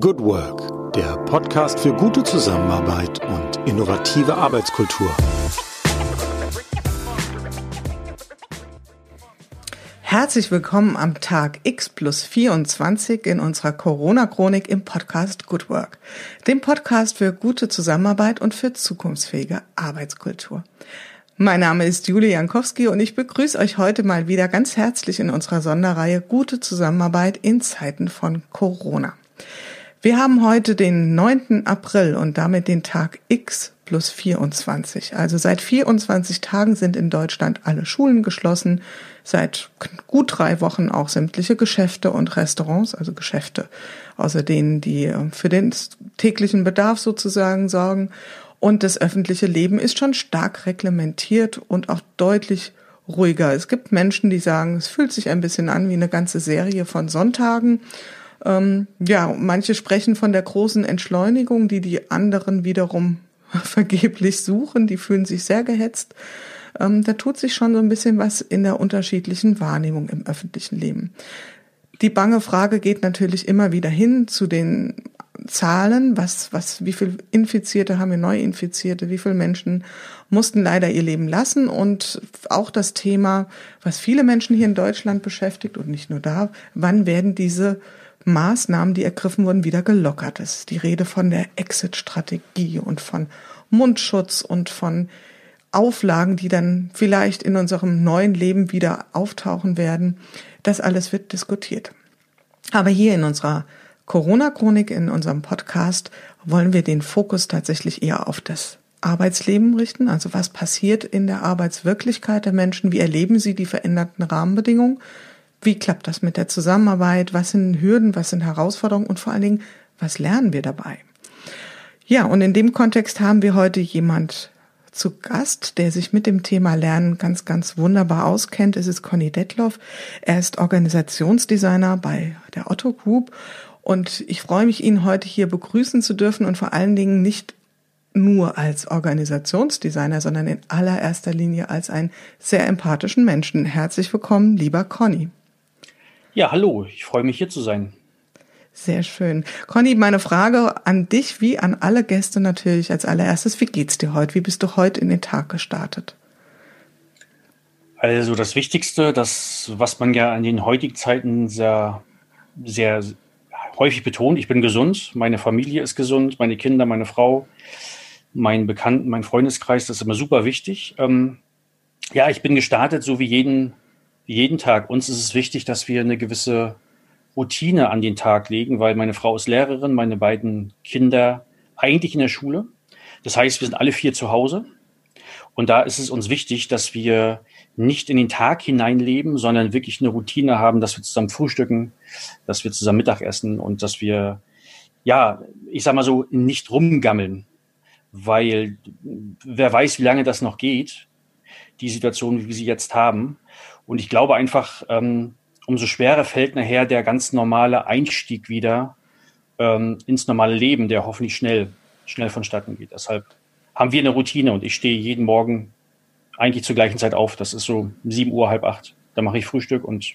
Good Work, der Podcast für gute Zusammenarbeit und innovative Arbeitskultur. Herzlich willkommen am Tag X plus 24 in unserer Corona-Chronik im Podcast Good Work, dem Podcast für gute Zusammenarbeit und für zukunftsfähige Arbeitskultur. Mein Name ist Julie Jankowski und ich begrüße euch heute mal wieder ganz herzlich in unserer Sonderreihe Gute Zusammenarbeit in Zeiten von Corona. Wir haben heute den 9. April und damit den Tag X plus 24. Also seit 24 Tagen sind in Deutschland alle Schulen geschlossen, seit gut drei Wochen auch sämtliche Geschäfte und Restaurants, also Geschäfte, außer denen, die äh, für den täglichen Bedarf sozusagen sorgen. Und das öffentliche Leben ist schon stark reglementiert und auch deutlich ruhiger. Es gibt Menschen, die sagen, es fühlt sich ein bisschen an wie eine ganze Serie von Sonntagen. Ähm, ja, manche sprechen von der großen Entschleunigung, die die anderen wiederum vergeblich suchen. Die fühlen sich sehr gehetzt. Ähm, da tut sich schon so ein bisschen was in der unterschiedlichen Wahrnehmung im öffentlichen Leben. Die bange Frage geht natürlich immer wieder hin zu den Zahlen, was, was, wie viel Infizierte haben wir, Neuinfizierte, wie viele Menschen mussten leider ihr Leben lassen und auch das Thema, was viele Menschen hier in Deutschland beschäftigt und nicht nur da, wann werden diese Maßnahmen, die ergriffen wurden, wieder gelockert. Es ist die Rede von der Exit-Strategie und von Mundschutz und von Auflagen, die dann vielleicht in unserem neuen Leben wieder auftauchen werden. Das alles wird diskutiert. Aber hier in unserer Corona-Chronik in unserem Podcast wollen wir den Fokus tatsächlich eher auf das Arbeitsleben richten. Also was passiert in der Arbeitswirklichkeit der Menschen? Wie erleben sie die veränderten Rahmenbedingungen? Wie klappt das mit der Zusammenarbeit? Was sind Hürden? Was sind Herausforderungen? Und vor allen Dingen, was lernen wir dabei? Ja, und in dem Kontext haben wir heute jemand zu Gast, der sich mit dem Thema Lernen ganz, ganz wunderbar auskennt. Es ist Conny Detloff. Er ist Organisationsdesigner bei der Otto Group und ich freue mich, ihn heute hier begrüßen zu dürfen und vor allen Dingen nicht nur als Organisationsdesigner, sondern in allererster Linie als einen sehr empathischen Menschen. Herzlich willkommen, lieber Conny. Ja, hallo, ich freue mich hier zu sein. Sehr schön. Conny, meine Frage an dich, wie an alle Gäste natürlich als allererstes, wie geht's dir heute? Wie bist du heute in den Tag gestartet? Also das Wichtigste, das, was man ja an den heutigen Zeiten sehr, sehr häufig betont, ich bin gesund, meine Familie ist gesund, meine Kinder, meine Frau, mein Bekannten, mein Freundeskreis, das ist immer super wichtig. Ähm, ja, ich bin gestartet, so wie jeden, jeden Tag. Uns ist es wichtig, dass wir eine gewisse Routine an den Tag legen, weil meine Frau ist Lehrerin, meine beiden Kinder eigentlich in der Schule. Das heißt, wir sind alle vier zu Hause. Und da ist es uns wichtig, dass wir nicht in den Tag hineinleben, sondern wirklich eine Routine haben, dass wir zusammen frühstücken, dass wir zusammen Mittag essen und dass wir, ja, ich sag mal so, nicht rumgammeln, weil wer weiß, wie lange das noch geht, die Situation, wie wir sie jetzt haben. Und ich glaube einfach, ähm, umso schwerer fällt nachher der ganz normale Einstieg wieder ähm, ins normale Leben, der hoffentlich schnell, schnell vonstatten geht. Deshalb haben wir eine Routine und ich stehe jeden Morgen eigentlich zur gleichen Zeit auf. Das ist so sieben Uhr, halb acht. Da mache ich Frühstück und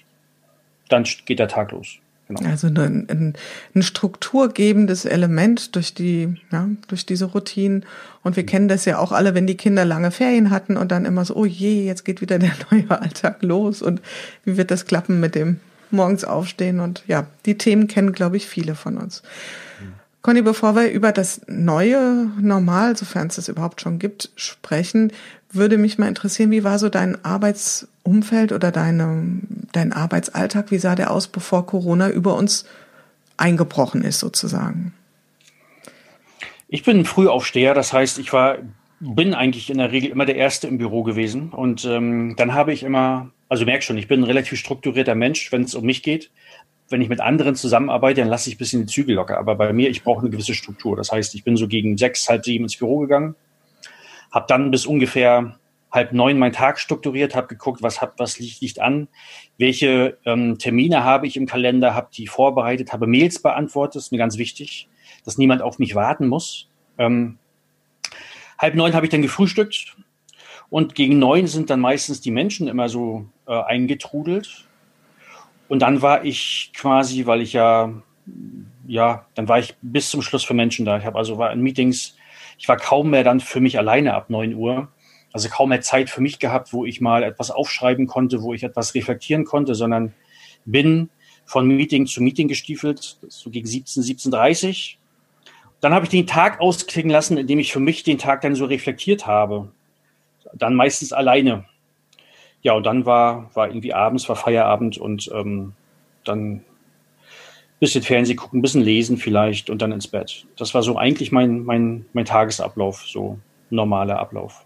dann geht der Tag los. Genau. Also ein, ein, ein strukturgebendes Element durch die, ja, durch diese Routinen. Und wir kennen das ja auch alle, wenn die Kinder lange Ferien hatten und dann immer so, oh je, jetzt geht wieder der neue Alltag los und wie wird das klappen mit dem morgens aufstehen? Und ja, die Themen kennen, glaube ich, viele von uns. Conny, bevor wir über das neue Normal, sofern es das überhaupt schon gibt, sprechen, würde mich mal interessieren, wie war so dein Arbeitsumfeld oder deine, dein Arbeitsalltag? Wie sah der aus, bevor Corona über uns eingebrochen ist, sozusagen? Ich bin Frühaufsteher, das heißt, ich war, bin eigentlich in der Regel immer der Erste im Büro gewesen. Und ähm, dann habe ich immer, also merk schon, ich bin ein relativ strukturierter Mensch, wenn es um mich geht wenn ich mit anderen zusammenarbeite, dann lasse ich ein bisschen die Zügel locker. Aber bei mir, ich brauche eine gewisse Struktur. Das heißt, ich bin so gegen sechs, halb sieben ins Büro gegangen, habe dann bis ungefähr halb neun meinen Tag strukturiert, habe geguckt, was hat, was liegt, liegt an, welche ähm, Termine habe ich im Kalender, habe die vorbereitet, habe Mails beantwortet, ist mir ganz wichtig, dass niemand auf mich warten muss. Ähm, halb neun habe ich dann gefrühstückt und gegen neun sind dann meistens die Menschen immer so äh, eingetrudelt und dann war ich quasi, weil ich ja ja, dann war ich bis zum Schluss für Menschen da. Ich habe also war in Meetings, ich war kaum mehr dann für mich alleine ab 9 Uhr. Also kaum mehr Zeit für mich gehabt, wo ich mal etwas aufschreiben konnte, wo ich etwas reflektieren konnte, sondern bin von Meeting zu Meeting gestiefelt, so gegen 17, 17.30 Dann habe ich den Tag ausklingen lassen, indem ich für mich den Tag dann so reflektiert habe. Dann meistens alleine. Ja, und dann war, war irgendwie abends, war Feierabend und ähm, dann bisschen Fernsehen gucken, bisschen lesen vielleicht und dann ins Bett. Das war so eigentlich mein, mein, mein Tagesablauf, so normaler Ablauf.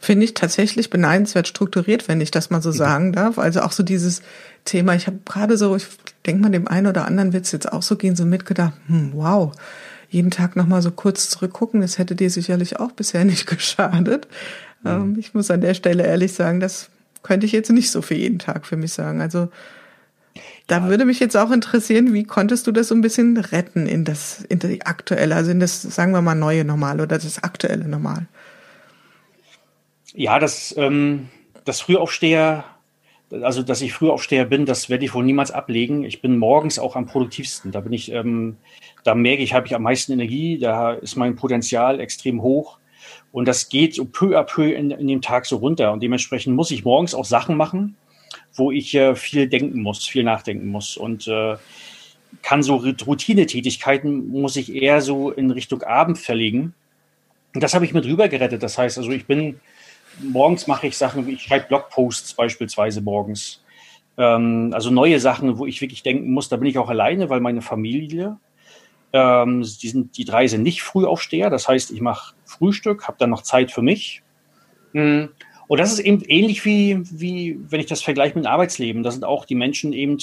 Finde ich tatsächlich beneidenswert strukturiert, wenn ich das mal so sagen darf. Also auch so dieses Thema, ich habe gerade so, ich denke mal, dem einen oder anderen wird es jetzt auch so gehen, so mitgedacht, hm, wow, jeden Tag nochmal so kurz zurückgucken, das hätte dir sicherlich auch bisher nicht geschadet. Mhm. Ähm, ich muss an der Stelle ehrlich sagen, das könnte ich jetzt nicht so für jeden Tag für mich sagen. Also da würde mich jetzt auch interessieren, wie konntest du das so ein bisschen retten in das, in die aktuelle, also in das, sagen wir mal, neue Normal oder das aktuelle Normal? Ja, das, ähm, das Frühaufsteher, also dass ich Frühaufsteher bin, das werde ich wohl niemals ablegen. Ich bin morgens auch am produktivsten. Da bin ich, ähm, da merke ich, habe ich am meisten Energie, da ist mein Potenzial extrem hoch. Und das geht so peu à peu in, in dem Tag so runter. Und dementsprechend muss ich morgens auch Sachen machen, wo ich äh, viel denken muss, viel nachdenken muss. Und äh, kann so Routinetätigkeiten muss ich eher so in Richtung Abend verlegen. Und das habe ich mit rüber gerettet. Das heißt, also ich bin morgens mache ich Sachen, ich schreibe Blogposts beispielsweise morgens. Ähm, also neue Sachen, wo ich wirklich denken muss, da bin ich auch alleine, weil meine Familie, ähm, die, sind, die drei sind nicht Frühaufsteher. Das heißt, ich mache Frühstück, habe dann noch Zeit für mich. Mhm. Und das ist eben ähnlich wie, wie, wenn ich das vergleiche mit dem Arbeitsleben. Da sind auch die Menschen eben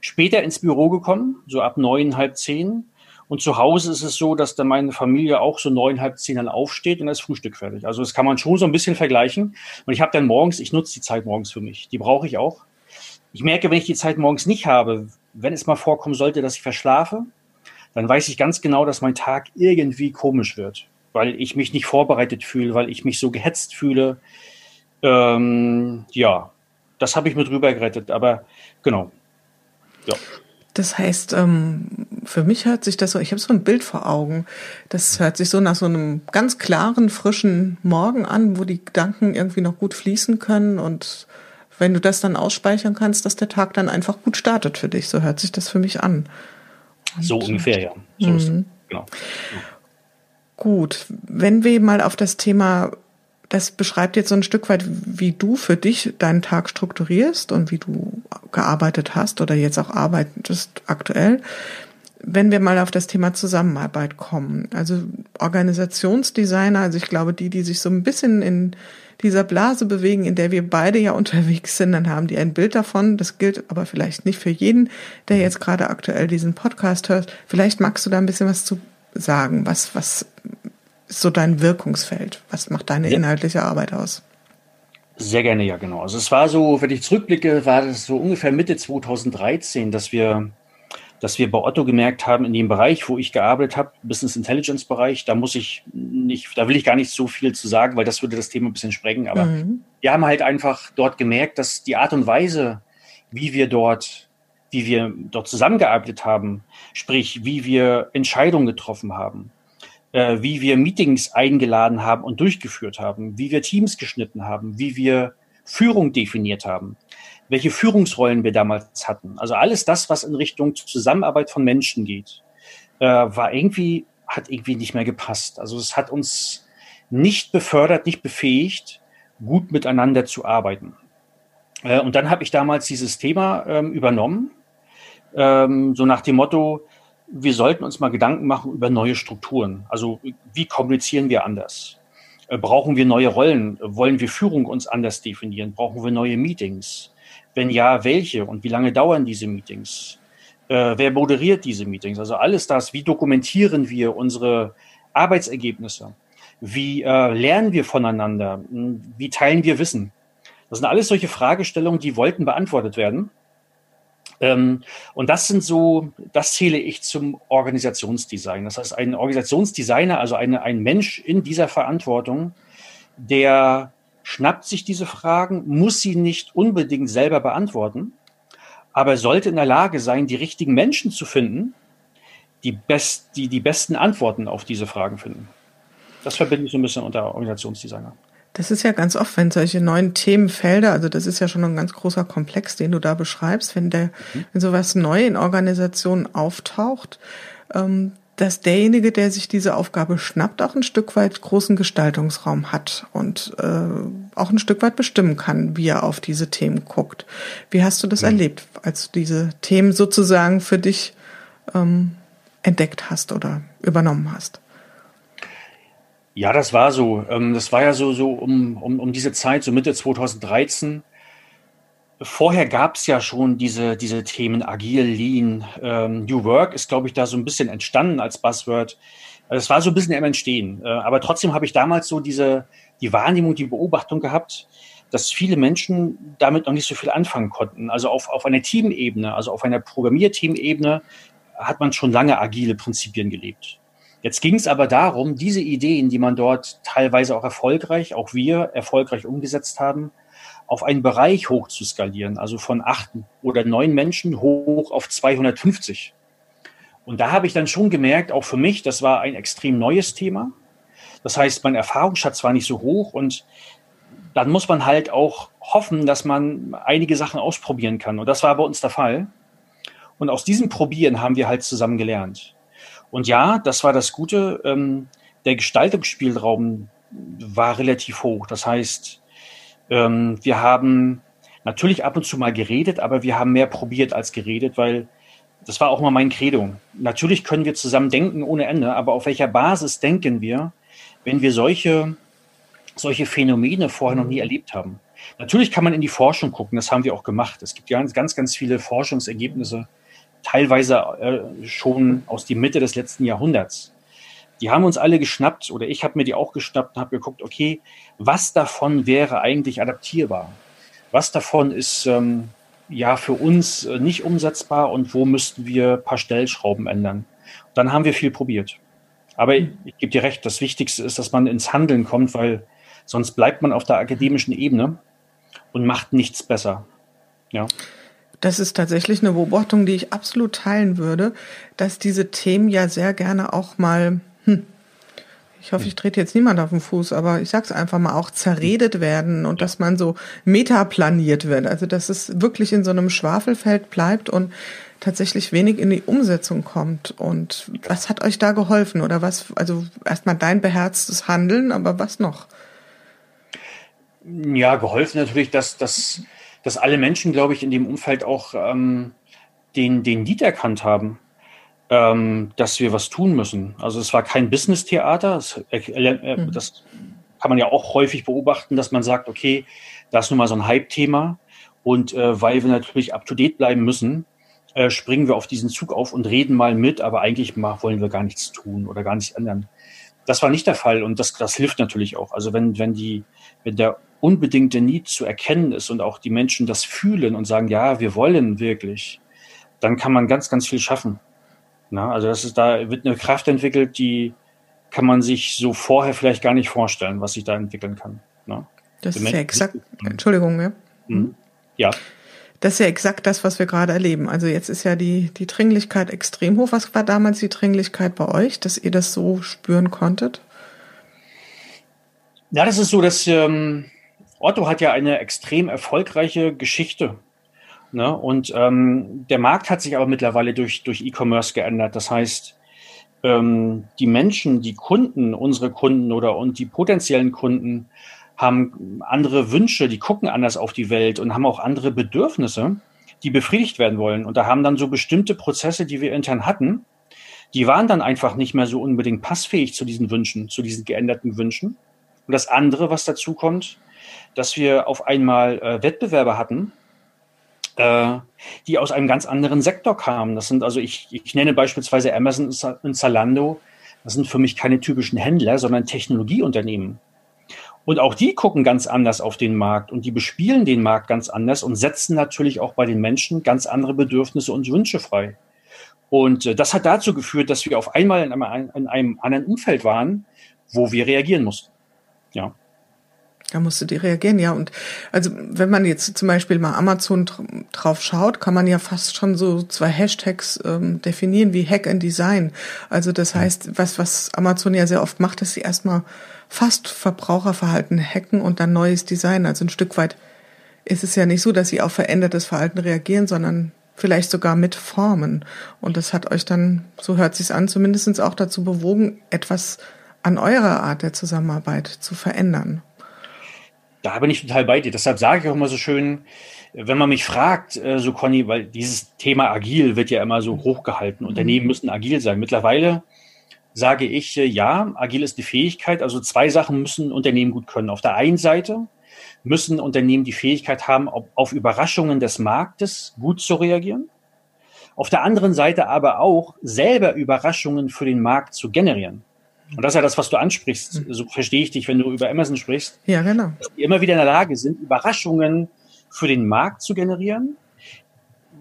später ins Büro gekommen, so ab neun, halb zehn. Und zu Hause ist es so, dass dann meine Familie auch so neun, halb zehn dann aufsteht und das Frühstück fertig. Also das kann man schon so ein bisschen vergleichen. Und ich habe dann morgens, ich nutze die Zeit morgens für mich. Die brauche ich auch. Ich merke, wenn ich die Zeit morgens nicht habe, wenn es mal vorkommen sollte, dass ich verschlafe, dann weiß ich ganz genau, dass mein Tag irgendwie komisch wird, weil ich mich nicht vorbereitet fühle, weil ich mich so gehetzt fühle. Ähm, ja, das habe ich mit rüber gerettet. Aber genau. Ja. Das heißt, ähm, für mich hört sich das so, ich habe so ein Bild vor Augen. Das hört sich so nach so einem ganz klaren, frischen Morgen an, wo die Gedanken irgendwie noch gut fließen können und wenn du das dann ausspeichern kannst, dass der Tag dann einfach gut startet für dich. So hört sich das für mich an. Und so ungefähr, ja. So ist, mhm. genau. Gut, wenn wir mal auf das Thema das beschreibt jetzt so ein Stück weit, wie du für dich deinen Tag strukturierst und wie du gearbeitet hast oder jetzt auch arbeitest aktuell. Wenn wir mal auf das Thema Zusammenarbeit kommen, also Organisationsdesigner, also ich glaube, die, die sich so ein bisschen in dieser Blase bewegen, in der wir beide ja unterwegs sind, dann haben die ein Bild davon. Das gilt aber vielleicht nicht für jeden, der jetzt gerade aktuell diesen Podcast hört. Vielleicht magst du da ein bisschen was zu sagen. Was, was ist so dein Wirkungsfeld? Was macht deine ja. inhaltliche Arbeit aus? Sehr gerne, ja, genau. Also es war so, wenn ich zurückblicke, war das so ungefähr Mitte 2013, dass wir, dass wir bei Otto gemerkt haben, in dem Bereich, wo ich gearbeitet habe, Business Intelligence Bereich, da muss ich nicht, da will ich gar nicht so viel zu sagen, weil das würde das Thema ein bisschen sprengen. Aber mhm. wir haben halt einfach dort gemerkt, dass die Art und Weise, wie wir dort, wie wir dort zusammengearbeitet haben, sprich, wie wir Entscheidungen getroffen haben, äh, wie wir Meetings eingeladen haben und durchgeführt haben, wie wir Teams geschnitten haben, wie wir Führung definiert haben, welche Führungsrollen wir damals hatten. Also alles das, was in Richtung Zusammenarbeit von Menschen geht, äh, war irgendwie, hat irgendwie nicht mehr gepasst. Also es hat uns nicht befördert, nicht befähigt, gut miteinander zu arbeiten. Äh, und dann habe ich damals dieses Thema ähm, übernommen, ähm, so nach dem Motto, wir sollten uns mal Gedanken machen über neue Strukturen. Also wie kommunizieren wir anders? Äh, brauchen wir neue Rollen? Wollen wir Führung uns anders definieren? Brauchen wir neue Meetings? Wenn ja, welche und wie lange dauern diese Meetings? Äh, wer moderiert diese Meetings? Also alles das, wie dokumentieren wir unsere Arbeitsergebnisse? Wie äh, lernen wir voneinander? Hm, wie teilen wir Wissen? Das sind alles solche Fragestellungen, die wollten beantwortet werden. Ähm, und das sind so, das zähle ich zum Organisationsdesign. Das heißt, ein Organisationsdesigner, also eine, ein Mensch in dieser Verantwortung, der schnappt sich diese Fragen, muss sie nicht unbedingt selber beantworten, aber sollte in der Lage sein, die richtigen Menschen zu finden, die, best, die, die besten Antworten auf diese Fragen finden. Das verbinde ich so ein bisschen unter Organisationsdesigner. Das ist ja ganz oft, wenn solche neuen Themenfelder, also das ist ja schon ein ganz großer Komplex, den du da beschreibst, wenn der, mhm. wenn sowas neu in Organisationen auftaucht, ähm, dass derjenige, der sich diese Aufgabe schnappt, auch ein Stück weit großen Gestaltungsraum hat und äh, auch ein Stück weit bestimmen kann, wie er auf diese Themen guckt. Wie hast du das mhm. erlebt, als du diese Themen sozusagen für dich ähm, entdeckt hast oder übernommen hast? Ja, das war so. Ähm, das war ja so, so um, um, um diese Zeit, so Mitte 2013 Vorher gab es ja schon diese, diese Themen Agile, Lean, ähm, New Work ist, glaube ich, da so ein bisschen entstanden als Buzzword. Es war so ein bisschen im Entstehen. Äh, aber trotzdem habe ich damals so diese, die Wahrnehmung, die Beobachtung gehabt, dass viele Menschen damit noch nicht so viel anfangen konnten. Also auf, auf einer Teamebene, also auf einer Programmierteamebene hat man schon lange agile Prinzipien gelebt. Jetzt ging es aber darum, diese Ideen, die man dort teilweise auch erfolgreich, auch wir erfolgreich umgesetzt haben, auf einen Bereich hoch zu skalieren, also von acht oder neun Menschen hoch auf 250. Und da habe ich dann schon gemerkt, auch für mich, das war ein extrem neues Thema. Das heißt, mein Erfahrungsschatz war nicht so hoch und dann muss man halt auch hoffen, dass man einige Sachen ausprobieren kann. Und das war bei uns der Fall. Und aus diesem Probieren haben wir halt zusammen gelernt. Und ja, das war das Gute. Ähm, der Gestaltungsspielraum war relativ hoch. Das heißt, ähm, wir haben natürlich ab und zu mal geredet, aber wir haben mehr probiert als geredet, weil das war auch mal mein Credo. Natürlich können wir zusammen denken ohne Ende, aber auf welcher Basis denken wir, wenn wir solche, solche Phänomene vorher noch nie erlebt haben? Natürlich kann man in die Forschung gucken, das haben wir auch gemacht. Es gibt ganz, ganz, ganz viele Forschungsergebnisse, teilweise äh, schon aus der Mitte des letzten Jahrhunderts die haben uns alle geschnappt oder ich habe mir die auch geschnappt und habe geguckt, okay, was davon wäre eigentlich adaptierbar? Was davon ist ähm, ja für uns äh, nicht umsetzbar und wo müssten wir ein paar Stellschrauben ändern? Und dann haben wir viel probiert. Aber ich, ich gebe dir recht, das Wichtigste ist, dass man ins Handeln kommt, weil sonst bleibt man auf der akademischen Ebene und macht nichts besser. Ja. Das ist tatsächlich eine Beobachtung, die ich absolut teilen würde, dass diese Themen ja sehr gerne auch mal hm. Ich hoffe, ich trete jetzt niemand auf den Fuß, aber ich sag's einfach mal auch zerredet werden und dass man so metaplaniert wird. Also dass es wirklich in so einem Schwafelfeld bleibt und tatsächlich wenig in die Umsetzung kommt. Und was hat euch da geholfen? Oder was, also erstmal dein beherztes Handeln, aber was noch? Ja, geholfen natürlich, dass, dass, dass alle Menschen, glaube ich, in dem Umfeld auch ähm, den, den Lied erkannt haben ähm, dass wir was tun müssen. Also es war kein Business-Theater. Das, äh, äh, mhm. das, kann man ja auch häufig beobachten, dass man sagt, okay, das ist nun mal so ein Hype-Thema. Und äh, weil wir natürlich up-to-date bleiben müssen, äh, springen wir auf diesen Zug auf und reden mal mit, aber eigentlich mal wollen wir gar nichts tun oder gar nichts ändern. Das war nicht der Fall und das, das hilft natürlich auch. Also wenn, wenn die, wenn der unbedingte Need zu erkennen ist und auch die Menschen das fühlen und sagen, ja, wir wollen wirklich, dann kann man ganz, ganz viel schaffen. Na, also das ist, da wird eine Kraft entwickelt, die kann man sich so vorher vielleicht gar nicht vorstellen, was sich da entwickeln kann. Na? Das ist ja exakt, Entschuldigung, ja. Mhm. Ja. Das ist ja exakt das, was wir gerade erleben. Also jetzt ist ja die, die Dringlichkeit extrem hoch. Was war damals die Dringlichkeit bei euch, dass ihr das so spüren konntet? Ja, das ist so, dass ähm, Otto hat ja eine extrem erfolgreiche Geschichte Ne? Und ähm, der Markt hat sich aber mittlerweile durch, durch E-Commerce geändert. Das heißt, ähm, die Menschen, die Kunden, unsere Kunden oder und die potenziellen Kunden haben andere Wünsche, die gucken anders auf die Welt und haben auch andere Bedürfnisse, die befriedigt werden wollen. Und da haben dann so bestimmte Prozesse, die wir intern hatten, die waren dann einfach nicht mehr so unbedingt passfähig zu diesen Wünschen, zu diesen geänderten Wünschen. Und das andere, was dazu kommt, dass wir auf einmal äh, Wettbewerber hatten, äh, die aus einem ganz anderen Sektor kamen. Das sind also, ich, ich nenne beispielsweise Amazon und Zalando, das sind für mich keine typischen Händler, sondern Technologieunternehmen. Und auch die gucken ganz anders auf den Markt und die bespielen den Markt ganz anders und setzen natürlich auch bei den Menschen ganz andere Bedürfnisse und Wünsche frei. Und äh, das hat dazu geführt, dass wir auf einmal in einem, in einem anderen Umfeld waren, wo wir reagieren mussten. Ja. Da musst du die reagieren, ja. Und also wenn man jetzt zum Beispiel mal Amazon drauf schaut, kann man ja fast schon so zwei Hashtags ähm, definieren wie Hack and Design. Also das heißt, was, was Amazon ja sehr oft macht, ist sie erstmal fast Verbraucherverhalten hacken und dann neues Design. Also ein Stück weit ist es ja nicht so, dass sie auf verändertes Verhalten reagieren, sondern vielleicht sogar mit formen. Und das hat euch dann, so hört sich's an, zumindestens auch dazu bewogen, etwas an eurer Art der Zusammenarbeit zu verändern. Da bin ich total bei dir. Deshalb sage ich auch immer so schön, wenn man mich fragt, äh, so Conny, weil dieses Thema agil wird ja immer so hochgehalten. Unternehmen müssen agil sein. Mittlerweile sage ich, äh, ja, agil ist eine Fähigkeit. Also zwei Sachen müssen Unternehmen gut können. Auf der einen Seite müssen Unternehmen die Fähigkeit haben, auf Überraschungen des Marktes gut zu reagieren. Auf der anderen Seite aber auch selber Überraschungen für den Markt zu generieren. Und das ist ja das, was du ansprichst. Hm. So verstehe ich dich, wenn du über Amazon sprichst. Ja, genau. Dass die immer wieder in der Lage sind, Überraschungen für den Markt zu generieren,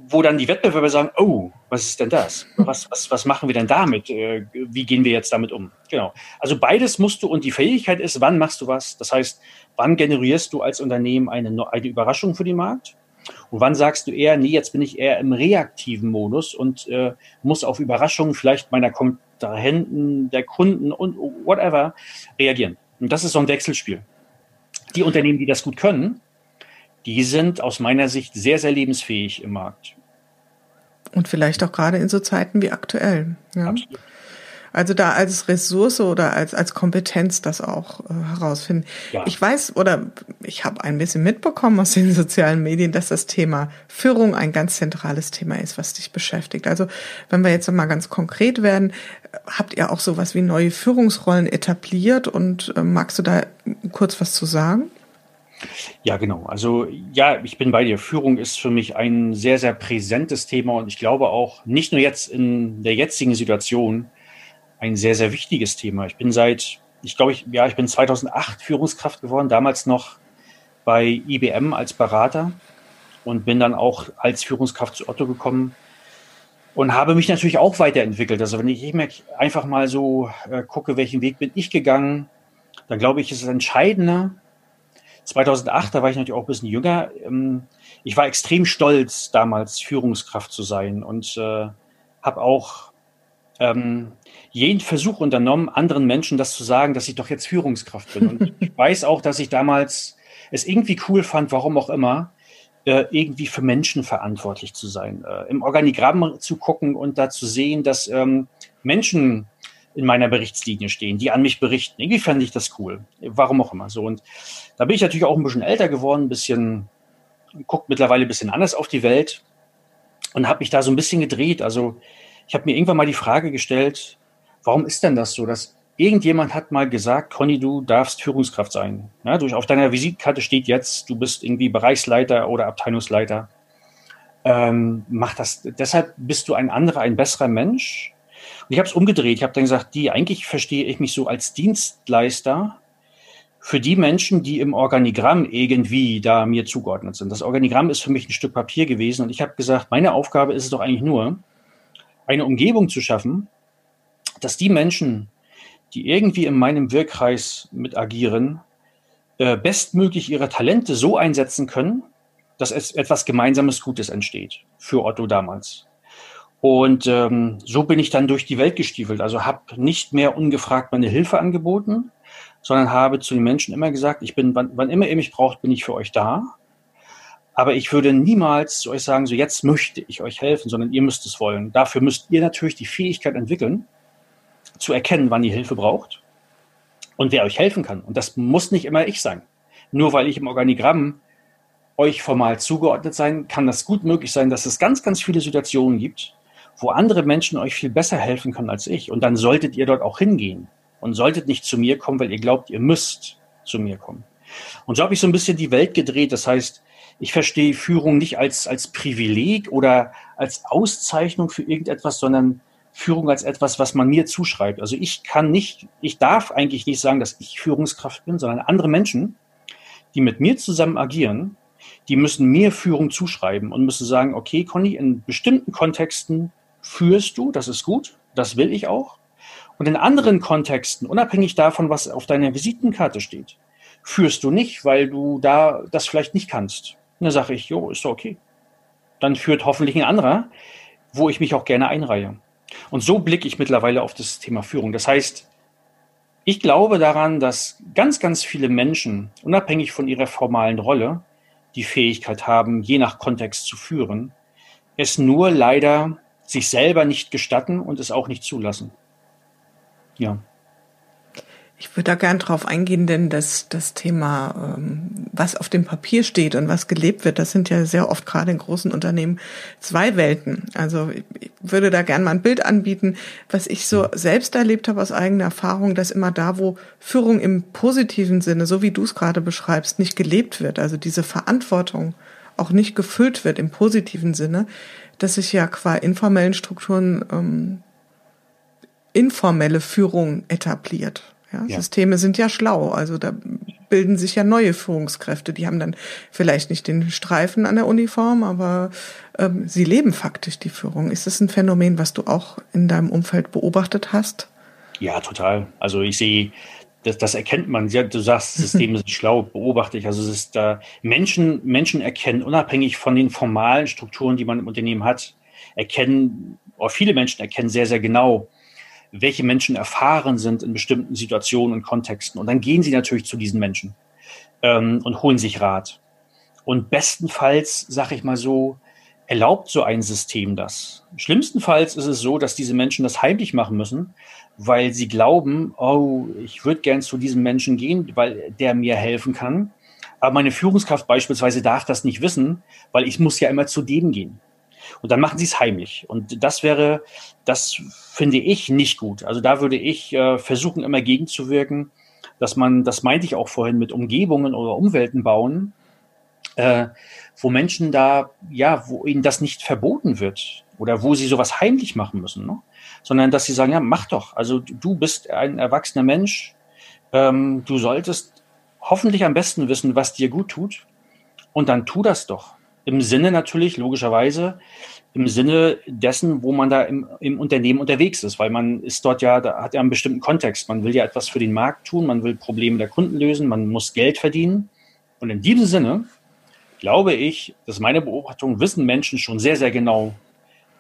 wo dann die Wettbewerber sagen, oh, was ist denn das? Was, was, was machen wir denn damit? Äh, wie gehen wir jetzt damit um? Genau. Also beides musst du und die Fähigkeit ist, wann machst du was? Das heißt, wann generierst du als Unternehmen eine, eine Überraschung für den Markt? Und wann sagst du eher, nee, jetzt bin ich eher im reaktiven Modus und äh, muss auf Überraschungen vielleicht meiner Kontrahenten, der Kunden und whatever reagieren. Und das ist so ein Wechselspiel. Die Unternehmen, die das gut können, die sind aus meiner Sicht sehr, sehr lebensfähig im Markt. Und vielleicht auch gerade in so Zeiten wie aktuell. Ja? Absolut. Also da als Ressource oder als, als Kompetenz das auch äh, herausfinden. Ja. Ich weiß oder ich habe ein bisschen mitbekommen aus den sozialen Medien, dass das Thema Führung ein ganz zentrales Thema ist, was dich beschäftigt. Also wenn wir jetzt mal ganz konkret werden, habt ihr auch sowas wie neue Führungsrollen etabliert und äh, magst du da kurz was zu sagen? Ja, genau. Also ja, ich bin bei dir. Führung ist für mich ein sehr, sehr präsentes Thema und ich glaube auch nicht nur jetzt in der jetzigen Situation, ein sehr, sehr wichtiges Thema. Ich bin seit, ich glaube, ich, ja, ich bin 2008 Führungskraft geworden, damals noch bei IBM als Berater und bin dann auch als Führungskraft zu Otto gekommen und habe mich natürlich auch weiterentwickelt. Also wenn ich einfach mal so äh, gucke, welchen Weg bin ich gegangen, dann glaube ich, ist es entscheidender. 2008, da war ich natürlich auch ein bisschen jünger. Ähm, ich war extrem stolz, damals Führungskraft zu sein und äh, habe auch ähm, jeden Versuch unternommen, anderen Menschen das zu sagen, dass ich doch jetzt Führungskraft bin. Und ich weiß auch, dass ich damals es irgendwie cool fand, warum auch immer, äh, irgendwie für Menschen verantwortlich zu sein, äh, im Organigramm zu gucken und da zu sehen, dass ähm, Menschen in meiner Berichtslinie stehen, die an mich berichten. Irgendwie fand ich das cool. Warum auch immer so. Und da bin ich natürlich auch ein bisschen älter geworden, ein bisschen, guckt mittlerweile ein bisschen anders auf die Welt und habe mich da so ein bisschen gedreht. Also ich habe mir irgendwann mal die Frage gestellt, warum ist denn das so, dass irgendjemand hat mal gesagt, Conny, du darfst Führungskraft sein. Ja, du, auf deiner Visitkarte steht jetzt, du bist irgendwie Bereichsleiter oder Abteilungsleiter. Ähm, mach das. Deshalb bist du ein anderer, ein besserer Mensch. Und ich habe es umgedreht. Ich habe dann gesagt, die eigentlich verstehe ich mich so als Dienstleister für die Menschen, die im Organigramm irgendwie da mir zugeordnet sind. Das Organigramm ist für mich ein Stück Papier gewesen und ich habe gesagt, meine Aufgabe ist es doch eigentlich nur, eine Umgebung zu schaffen, dass die Menschen, die irgendwie in meinem Wirkkreis mit agieren, äh, bestmöglich ihre Talente so einsetzen können, dass etwas Gemeinsames Gutes entsteht für Otto damals. Und ähm, so bin ich dann durch die Welt gestiefelt. Also habe nicht mehr ungefragt meine Hilfe angeboten, sondern habe zu den Menschen immer gesagt, ich bin, wann, wann immer ihr mich braucht, bin ich für euch da. Aber ich würde niemals zu euch sagen, so jetzt möchte ich euch helfen, sondern ihr müsst es wollen. Dafür müsst ihr natürlich die Fähigkeit entwickeln, zu erkennen, wann ihr Hilfe braucht und wer euch helfen kann. Und das muss nicht immer ich sein. Nur weil ich im Organigramm euch formal zugeordnet sein, kann das gut möglich sein, dass es ganz, ganz viele Situationen gibt, wo andere Menschen euch viel besser helfen können als ich. Und dann solltet ihr dort auch hingehen und solltet nicht zu mir kommen, weil ihr glaubt, ihr müsst zu mir kommen. Und so habe ich so ein bisschen die Welt gedreht. Das heißt, ich verstehe Führung nicht als, als Privileg oder als Auszeichnung für irgendetwas, sondern Führung als etwas, was man mir zuschreibt. Also ich kann nicht, ich darf eigentlich nicht sagen, dass ich Führungskraft bin, sondern andere Menschen, die mit mir zusammen agieren, die müssen mir Führung zuschreiben und müssen sagen, okay, Conny, in bestimmten Kontexten führst du, das ist gut, das will ich auch. Und in anderen Kontexten, unabhängig davon, was auf deiner Visitenkarte steht, führst du nicht, weil du da das vielleicht nicht kannst. Und dann sage ich, jo, ist doch okay. Dann führt hoffentlich ein anderer, wo ich mich auch gerne einreihe. Und so blicke ich mittlerweile auf das Thema Führung. Das heißt, ich glaube daran, dass ganz, ganz viele Menschen, unabhängig von ihrer formalen Rolle, die Fähigkeit haben, je nach Kontext zu führen, es nur leider sich selber nicht gestatten und es auch nicht zulassen. Ja. Ich würde da gern drauf eingehen, denn das, das Thema, ähm, was auf dem Papier steht und was gelebt wird, das sind ja sehr oft gerade in großen Unternehmen zwei Welten. Also ich würde da gern mal ein Bild anbieten, was ich so selbst erlebt habe aus eigener Erfahrung, dass immer da, wo Führung im positiven Sinne, so wie du es gerade beschreibst, nicht gelebt wird, also diese Verantwortung auch nicht gefüllt wird im positiven Sinne, dass sich ja qua informellen Strukturen ähm, informelle Führung etabliert. Ja, ja. Systeme sind ja schlau, also da bilden sich ja neue Führungskräfte. Die haben dann vielleicht nicht den Streifen an der Uniform, aber ähm, sie leben faktisch die Führung. Ist das ein Phänomen, was du auch in deinem Umfeld beobachtet hast? Ja, total. Also ich sehe, das, das erkennt man. Du sagst, Systeme sind schlau, beobachte ich. Also es ist da Menschen, Menschen erkennen, unabhängig von den formalen Strukturen, die man im Unternehmen hat, erkennen, oder viele Menschen erkennen sehr, sehr genau, welche Menschen erfahren sind in bestimmten Situationen und Kontexten. Und dann gehen sie natürlich zu diesen Menschen ähm, und holen sich Rat. Und bestenfalls, sag ich mal so, erlaubt so ein System das. Schlimmstenfalls ist es so, dass diese Menschen das heimlich machen müssen, weil sie glauben, oh, ich würde gern zu diesem Menschen gehen, weil der mir helfen kann. Aber meine Führungskraft beispielsweise darf das nicht wissen, weil ich muss ja immer zu dem gehen. Und dann machen sie es heimlich. Und das wäre, das finde ich nicht gut. Also da würde ich äh, versuchen, immer gegenzuwirken, dass man, das meinte ich auch vorhin mit Umgebungen oder Umwelten bauen, äh, wo Menschen da, ja, wo ihnen das nicht verboten wird oder wo sie sowas heimlich machen müssen, ne? sondern dass sie sagen, ja, mach doch. Also du bist ein erwachsener Mensch, ähm, du solltest hoffentlich am besten wissen, was dir gut tut und dann tu das doch. Im Sinne natürlich, logischerweise, im Sinne dessen, wo man da im, im Unternehmen unterwegs ist, weil man ist dort ja, da hat ja einen bestimmten Kontext. Man will ja etwas für den Markt tun, man will Probleme der Kunden lösen, man muss Geld verdienen. Und in diesem Sinne glaube ich, dass meine Beobachtung, wissen Menschen schon sehr, sehr genau,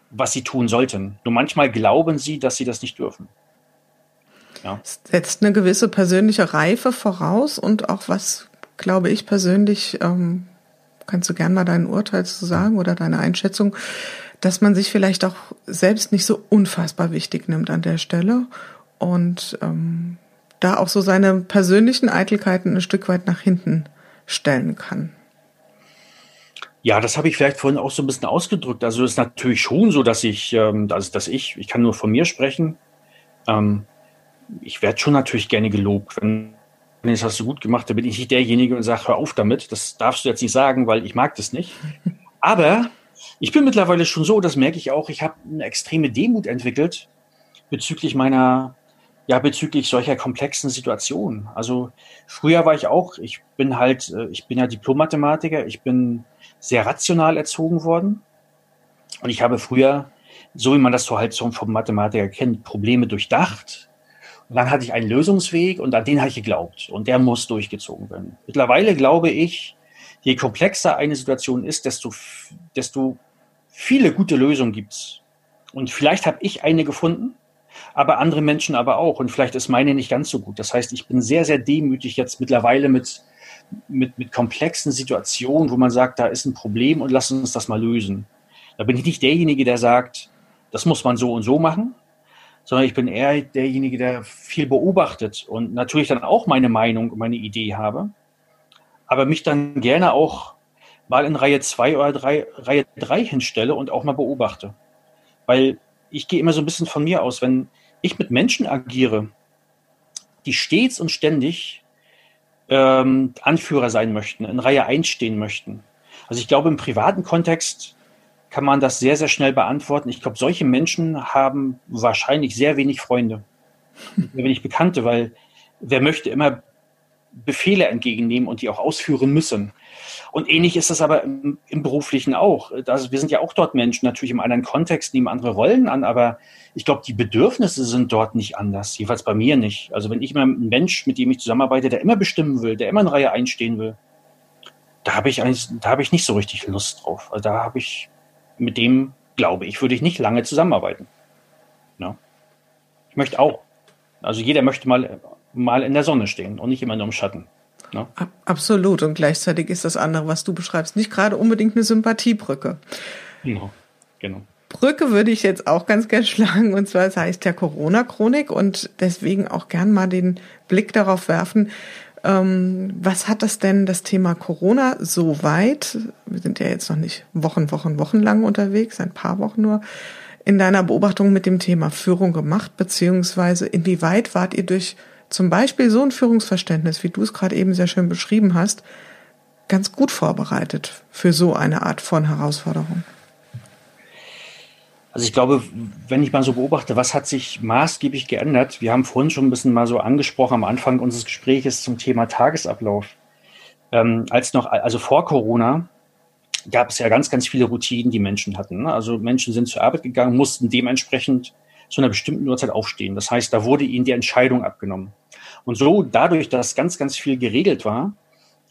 was sie tun sollten. Nur manchmal glauben sie, dass sie das nicht dürfen. Ja. Setzt eine gewisse persönliche Reife voraus und auch was, glaube ich persönlich, ähm, kannst du gern mal dein Urteil zu sagen oder deine Einschätzung, dass man sich vielleicht auch selbst nicht so unfassbar wichtig nimmt an der Stelle und ähm, da auch so seine persönlichen Eitelkeiten ein Stück weit nach hinten stellen kann. Ja, das habe ich vielleicht vorhin auch so ein bisschen ausgedrückt. Also es ist natürlich schon so, dass ich, ähm, dass ich, ich kann nur von mir sprechen. Ähm, ich werde schon natürlich gerne gelobt, wenn das hast du gut gemacht, da bin ich nicht derjenige und sage, hör auf damit. Das darfst du jetzt nicht sagen, weil ich mag das nicht. Aber ich bin mittlerweile schon so, das merke ich auch, ich habe eine extreme Demut entwickelt bezüglich meiner, ja, bezüglich solcher komplexen Situationen. Also früher war ich auch, ich bin halt, äh, ich bin ja Diplom-Mathematiker, ich bin sehr rational erzogen worden. Und ich habe früher, so wie man das so halt vom Mathematiker kennt, Probleme durchdacht, dann hatte ich einen Lösungsweg und an den habe ich geglaubt. Und der muss durchgezogen werden. Mittlerweile glaube ich, je komplexer eine Situation ist, desto, desto viele gute Lösungen gibt's. Und vielleicht habe ich eine gefunden, aber andere Menschen aber auch. Und vielleicht ist meine nicht ganz so gut. Das heißt, ich bin sehr, sehr demütig jetzt mittlerweile mit, mit, mit komplexen Situationen, wo man sagt, da ist ein Problem und lass uns das mal lösen. Da bin ich nicht derjenige, der sagt, das muss man so und so machen, sondern ich bin eher derjenige, der viel beobachtet und natürlich dann auch meine Meinung und meine Idee habe, aber mich dann gerne auch mal in Reihe 2 oder drei, Reihe 3 hinstelle und auch mal beobachte. Weil ich gehe immer so ein bisschen von mir aus, wenn ich mit Menschen agiere, die stets und ständig ähm, Anführer sein möchten, in Reihe 1 stehen möchten. Also ich glaube, im privaten Kontext kann man das sehr, sehr schnell beantworten. Ich glaube, solche Menschen haben wahrscheinlich sehr wenig Freunde, sehr wenig Bekannte, weil wer möchte immer Befehle entgegennehmen und die auch ausführen müssen. Und ähnlich ist das aber im, im Beruflichen auch. Also wir sind ja auch dort Menschen, natürlich im anderen Kontext, nehmen andere Rollen an, aber ich glaube, die Bedürfnisse sind dort nicht anders, jedenfalls bei mir nicht. Also wenn ich mal ein Mensch, mit dem ich zusammenarbeite, der immer bestimmen will, der immer in Reihe einstehen will, da habe ich habe ich nicht so richtig Lust drauf. Also da habe ich mit dem, glaube ich, würde ich nicht lange zusammenarbeiten. Ja. Ich möchte auch. Also jeder möchte mal, mal in der Sonne stehen und nicht immer nur im Schatten. Ne? Absolut. Und gleichzeitig ist das andere, was du beschreibst, nicht gerade unbedingt eine Sympathiebrücke. Genau. genau. Brücke würde ich jetzt auch ganz gern schlagen, und zwar das heißt der Corona-Chronik und deswegen auch gern mal den Blick darauf werfen, ähm, was hat das denn, das Thema Corona, so weit, wir sind ja jetzt noch nicht Wochen, Wochen, Wochen lang unterwegs, ein paar Wochen nur, in deiner Beobachtung mit dem Thema Führung gemacht, beziehungsweise inwieweit wart ihr durch zum Beispiel so ein Führungsverständnis, wie du es gerade eben sehr schön beschrieben hast, ganz gut vorbereitet für so eine Art von Herausforderung? Also ich glaube, wenn ich mal so beobachte, was hat sich maßgeblich geändert? Wir haben vorhin schon ein bisschen mal so angesprochen am Anfang unseres Gesprächs zum Thema Tagesablauf. Ähm, als noch, also vor Corona, gab es ja ganz, ganz viele Routinen, die Menschen hatten. Ne? Also Menschen sind zur Arbeit gegangen, mussten dementsprechend zu einer bestimmten Uhrzeit aufstehen. Das heißt, da wurde ihnen die Entscheidung abgenommen. Und so, dadurch, dass ganz, ganz viel geregelt war,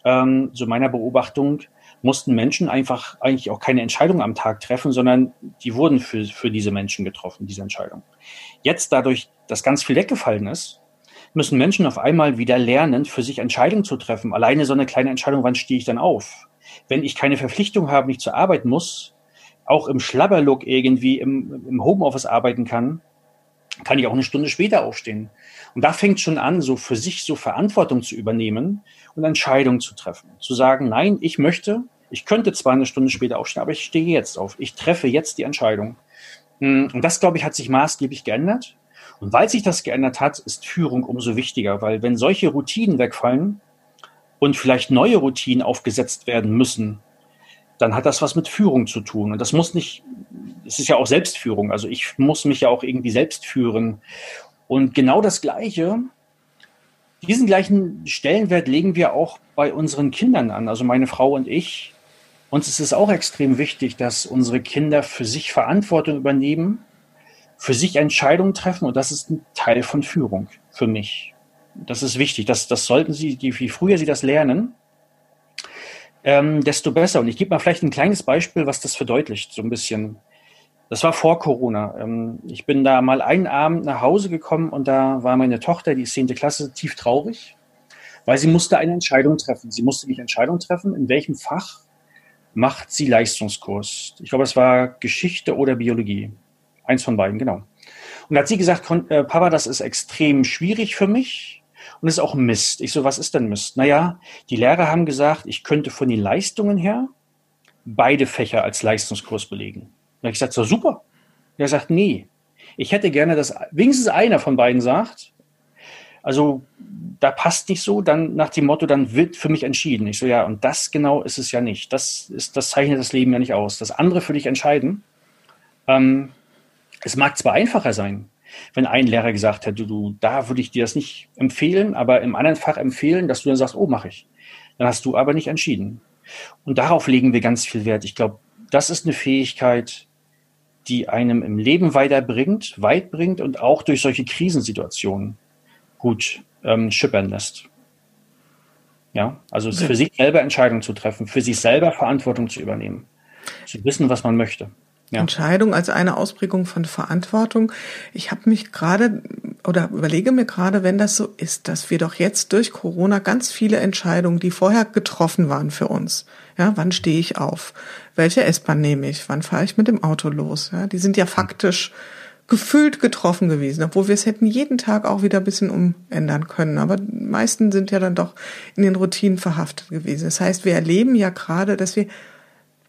ähm, so meiner Beobachtung, mussten Menschen einfach eigentlich auch keine Entscheidung am Tag treffen, sondern die wurden für, für diese Menschen getroffen, diese Entscheidung. Jetzt dadurch, dass ganz viel weggefallen ist, müssen Menschen auf einmal wieder lernen, für sich Entscheidungen zu treffen. Alleine so eine kleine Entscheidung, wann stehe ich dann auf? Wenn ich keine Verpflichtung habe, nicht zur Arbeit muss, auch im Schlabberlook irgendwie im, im Homeoffice arbeiten kann, kann ich auch eine Stunde später aufstehen. Und da fängt schon an, so für sich so Verantwortung zu übernehmen und Entscheidungen zu treffen. Zu sagen, nein, ich möchte, ich könnte zwar eine Stunde später aufstehen, aber ich stehe jetzt auf. Ich treffe jetzt die Entscheidung. Hm, und das, glaube ich, hat sich maßgeblich geändert. Und weil sich das geändert hat, ist Führung umso wichtiger, weil wenn solche Routinen wegfallen und vielleicht neue Routinen aufgesetzt werden müssen, dann hat das was mit Führung zu tun. Und das muss nicht, es ist ja auch Selbstführung. Also ich muss mich ja auch irgendwie selbst führen. Und genau das Gleiche, diesen gleichen Stellenwert legen wir auch bei unseren Kindern an. Also meine Frau und ich. Uns ist es auch extrem wichtig, dass unsere Kinder für sich Verantwortung übernehmen, für sich Entscheidungen treffen. Und das ist ein Teil von Führung für mich. Das ist wichtig. Das, das sollten sie, je früher sie das lernen, ähm, desto besser. Und ich gebe mal vielleicht ein kleines Beispiel, was das verdeutlicht, so ein bisschen. Das war vor Corona. Ähm, ich bin da mal einen Abend nach Hause gekommen und da war meine Tochter, die zehnte Klasse, tief traurig, weil sie musste eine Entscheidung treffen. Sie musste nicht Entscheidung treffen, in welchem Fach macht sie Leistungskurs. Ich glaube, es war Geschichte oder Biologie. Eins von beiden, genau. Und da hat sie gesagt, äh, Papa, das ist extrem schwierig für mich und ist auch Mist. Ich so, was ist denn Mist? Naja, die Lehrer haben gesagt, ich könnte von den Leistungen her beide Fächer als Leistungskurs belegen. Da ich gesagt, so super. Er sagt, nee, ich hätte gerne, dass wenigstens einer von beiden sagt, also da passt nicht so, dann nach dem Motto, dann wird für mich entschieden. Ich so, ja, und das genau ist es ja nicht. Das ist, das zeichnet das Leben ja nicht aus. Das andere für dich entscheiden. Ähm, es mag zwar einfacher sein, wenn ein Lehrer gesagt hätte, du, da würde ich dir das nicht empfehlen, aber im anderen Fach empfehlen, dass du dann sagst, oh, mache ich. Dann hast du aber nicht entschieden. Und darauf legen wir ganz viel Wert. Ich glaube, das ist eine Fähigkeit, die einem im Leben weiterbringt, weit bringt und auch durch solche Krisensituationen gut ähm, schippern lässt. Ja, also ja. für sich selber Entscheidungen zu treffen, für sich selber Verantwortung zu übernehmen, zu wissen, was man möchte ja. Entscheidung als eine Ausprägung von Verantwortung. Ich habe mich gerade oder überlege mir gerade, wenn das so ist, dass wir doch jetzt durch Corona ganz viele Entscheidungen, die vorher getroffen waren für uns. Ja, wann stehe ich auf? Welche S-Bahn nehme ich? Wann fahre ich mit dem Auto los? Ja, die sind ja faktisch gefühlt getroffen gewesen, obwohl wir es hätten jeden Tag auch wieder ein bisschen umändern können. Aber die meisten sind ja dann doch in den Routinen verhaftet gewesen. Das heißt, wir erleben ja gerade, dass wir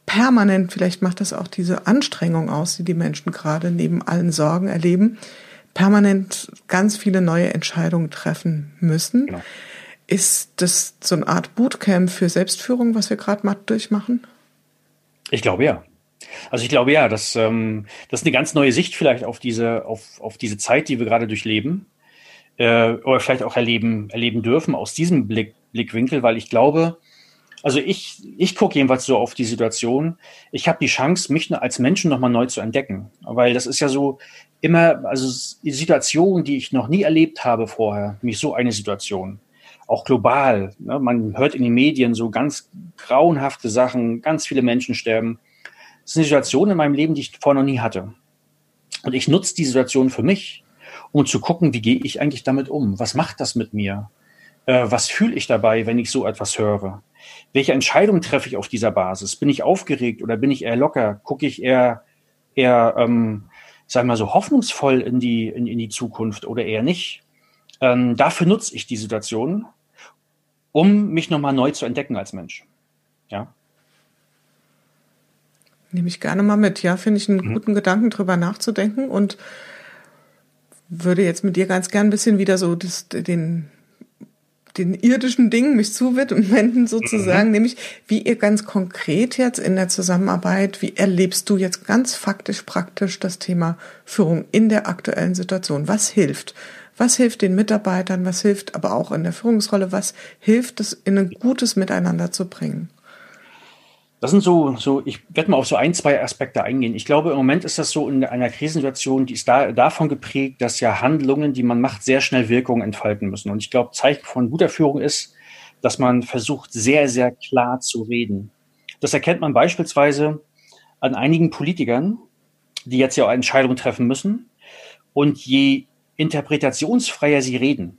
permanent, vielleicht macht das auch diese Anstrengung aus, die die Menschen gerade neben allen Sorgen erleben, permanent ganz viele neue Entscheidungen treffen müssen. Genau. Ist das so eine Art Bootcamp für Selbstführung, was wir gerade mal durchmachen? Ich glaube ja. Also ich glaube ja, dass ähm, das ist eine ganz neue Sicht vielleicht auf diese auf, auf diese Zeit, die wir gerade durchleben äh, oder vielleicht auch erleben erleben dürfen aus diesem Blick Blickwinkel, weil ich glaube, also ich, ich gucke jedenfalls so auf die Situation. Ich habe die Chance, mich als Menschen nochmal neu zu entdecken. Weil das ist ja so immer, also die Situation, die ich noch nie erlebt habe vorher, nämlich so eine Situation. Auch global. Ne? Man hört in den Medien so ganz grauenhafte Sachen, ganz viele Menschen sterben. Das ist eine Situation in meinem Leben, die ich vorher noch nie hatte. Und ich nutze die Situation für mich, um zu gucken, wie gehe ich eigentlich damit um? Was macht das mit mir? Äh, was fühle ich dabei, wenn ich so etwas höre? Welche Entscheidung treffe ich auf dieser Basis? Bin ich aufgeregt oder bin ich eher locker? Gucke ich eher, eher ähm, sagen wir mal so, hoffnungsvoll in die, in, in die Zukunft oder eher nicht? Ähm, dafür nutze ich die Situation, um mich nochmal neu zu entdecken als Mensch. Ja. Nehme ich gerne mal mit. Ja, finde ich einen mhm. guten Gedanken, drüber nachzudenken und würde jetzt mit dir ganz gern ein bisschen wieder so das, den, den irdischen Dingen mich zuwenden sozusagen, mhm. nämlich wie ihr ganz konkret jetzt in der Zusammenarbeit, wie erlebst du jetzt ganz faktisch praktisch das Thema Führung in der aktuellen Situation? Was hilft? Was hilft den Mitarbeitern? Was hilft aber auch in der Führungsrolle? Was hilft es, in ein gutes Miteinander zu bringen? Das sind so, so, ich werde mal auf so ein, zwei Aspekte eingehen. Ich glaube, im Moment ist das so in einer Krisensituation, die ist da, davon geprägt, dass ja Handlungen, die man macht, sehr schnell Wirkungen entfalten müssen. Und ich glaube, Zeichen von guter Führung ist, dass man versucht, sehr, sehr klar zu reden. Das erkennt man beispielsweise an einigen Politikern, die jetzt ja auch Entscheidungen treffen müssen. Und je interpretationsfreier sie reden,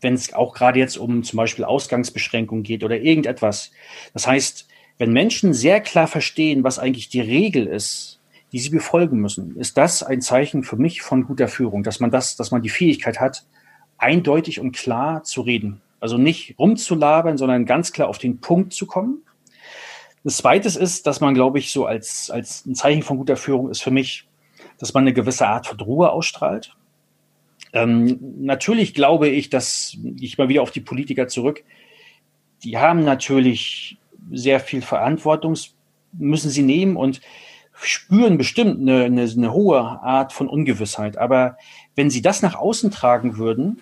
wenn es auch gerade jetzt um zum Beispiel Ausgangsbeschränkungen geht oder irgendetwas. Das heißt, wenn Menschen sehr klar verstehen, was eigentlich die Regel ist, die sie befolgen müssen, ist das ein Zeichen für mich von guter Führung, dass man das, dass man die Fähigkeit hat, eindeutig und klar zu reden. Also nicht rumzulabern, sondern ganz klar auf den Punkt zu kommen. Das zweite ist, dass man, glaube ich, so als, als ein Zeichen von guter Führung ist für mich, dass man eine gewisse Art von Ruhe ausstrahlt. Ähm, natürlich glaube ich, dass ich mal wieder auf die Politiker zurück, die haben natürlich sehr viel Verantwortung müssen sie nehmen und spüren bestimmt eine, eine, eine hohe Art von Ungewissheit. Aber wenn sie das nach außen tragen würden,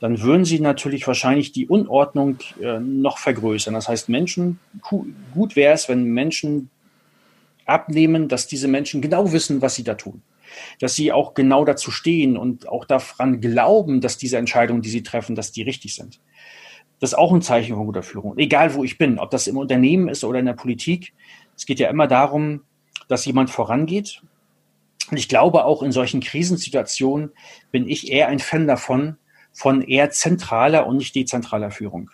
dann würden sie natürlich wahrscheinlich die Unordnung äh, noch vergrößern. Das heißt, Menschen, gut wäre es, wenn Menschen abnehmen, dass diese Menschen genau wissen, was sie da tun. Dass sie auch genau dazu stehen und auch daran glauben, dass diese Entscheidungen, die sie treffen, dass die richtig sind. Das ist auch ein Zeichen von guter Führung. Egal wo ich bin, ob das im Unternehmen ist oder in der Politik. Es geht ja immer darum, dass jemand vorangeht. Und ich glaube auch in solchen Krisensituationen bin ich eher ein Fan davon, von eher zentraler und nicht dezentraler Führung.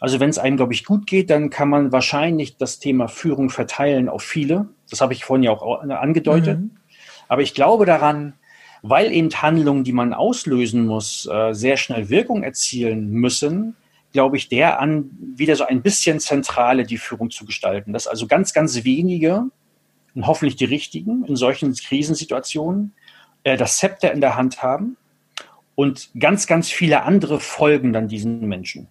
Also wenn es einem, glaube ich, gut geht, dann kann man wahrscheinlich das Thema Führung verteilen auf viele. Das habe ich vorhin ja auch angedeutet. Mhm. Aber ich glaube daran, weil eben Handlungen, die man auslösen muss, äh, sehr schnell Wirkung erzielen müssen, glaube ich, der an, wieder so ein bisschen zentrale die Führung zu gestalten. Dass also ganz, ganz wenige und hoffentlich die richtigen in solchen Krisensituationen äh, das Zepter in der Hand haben und ganz, ganz viele andere folgen dann diesen Menschen.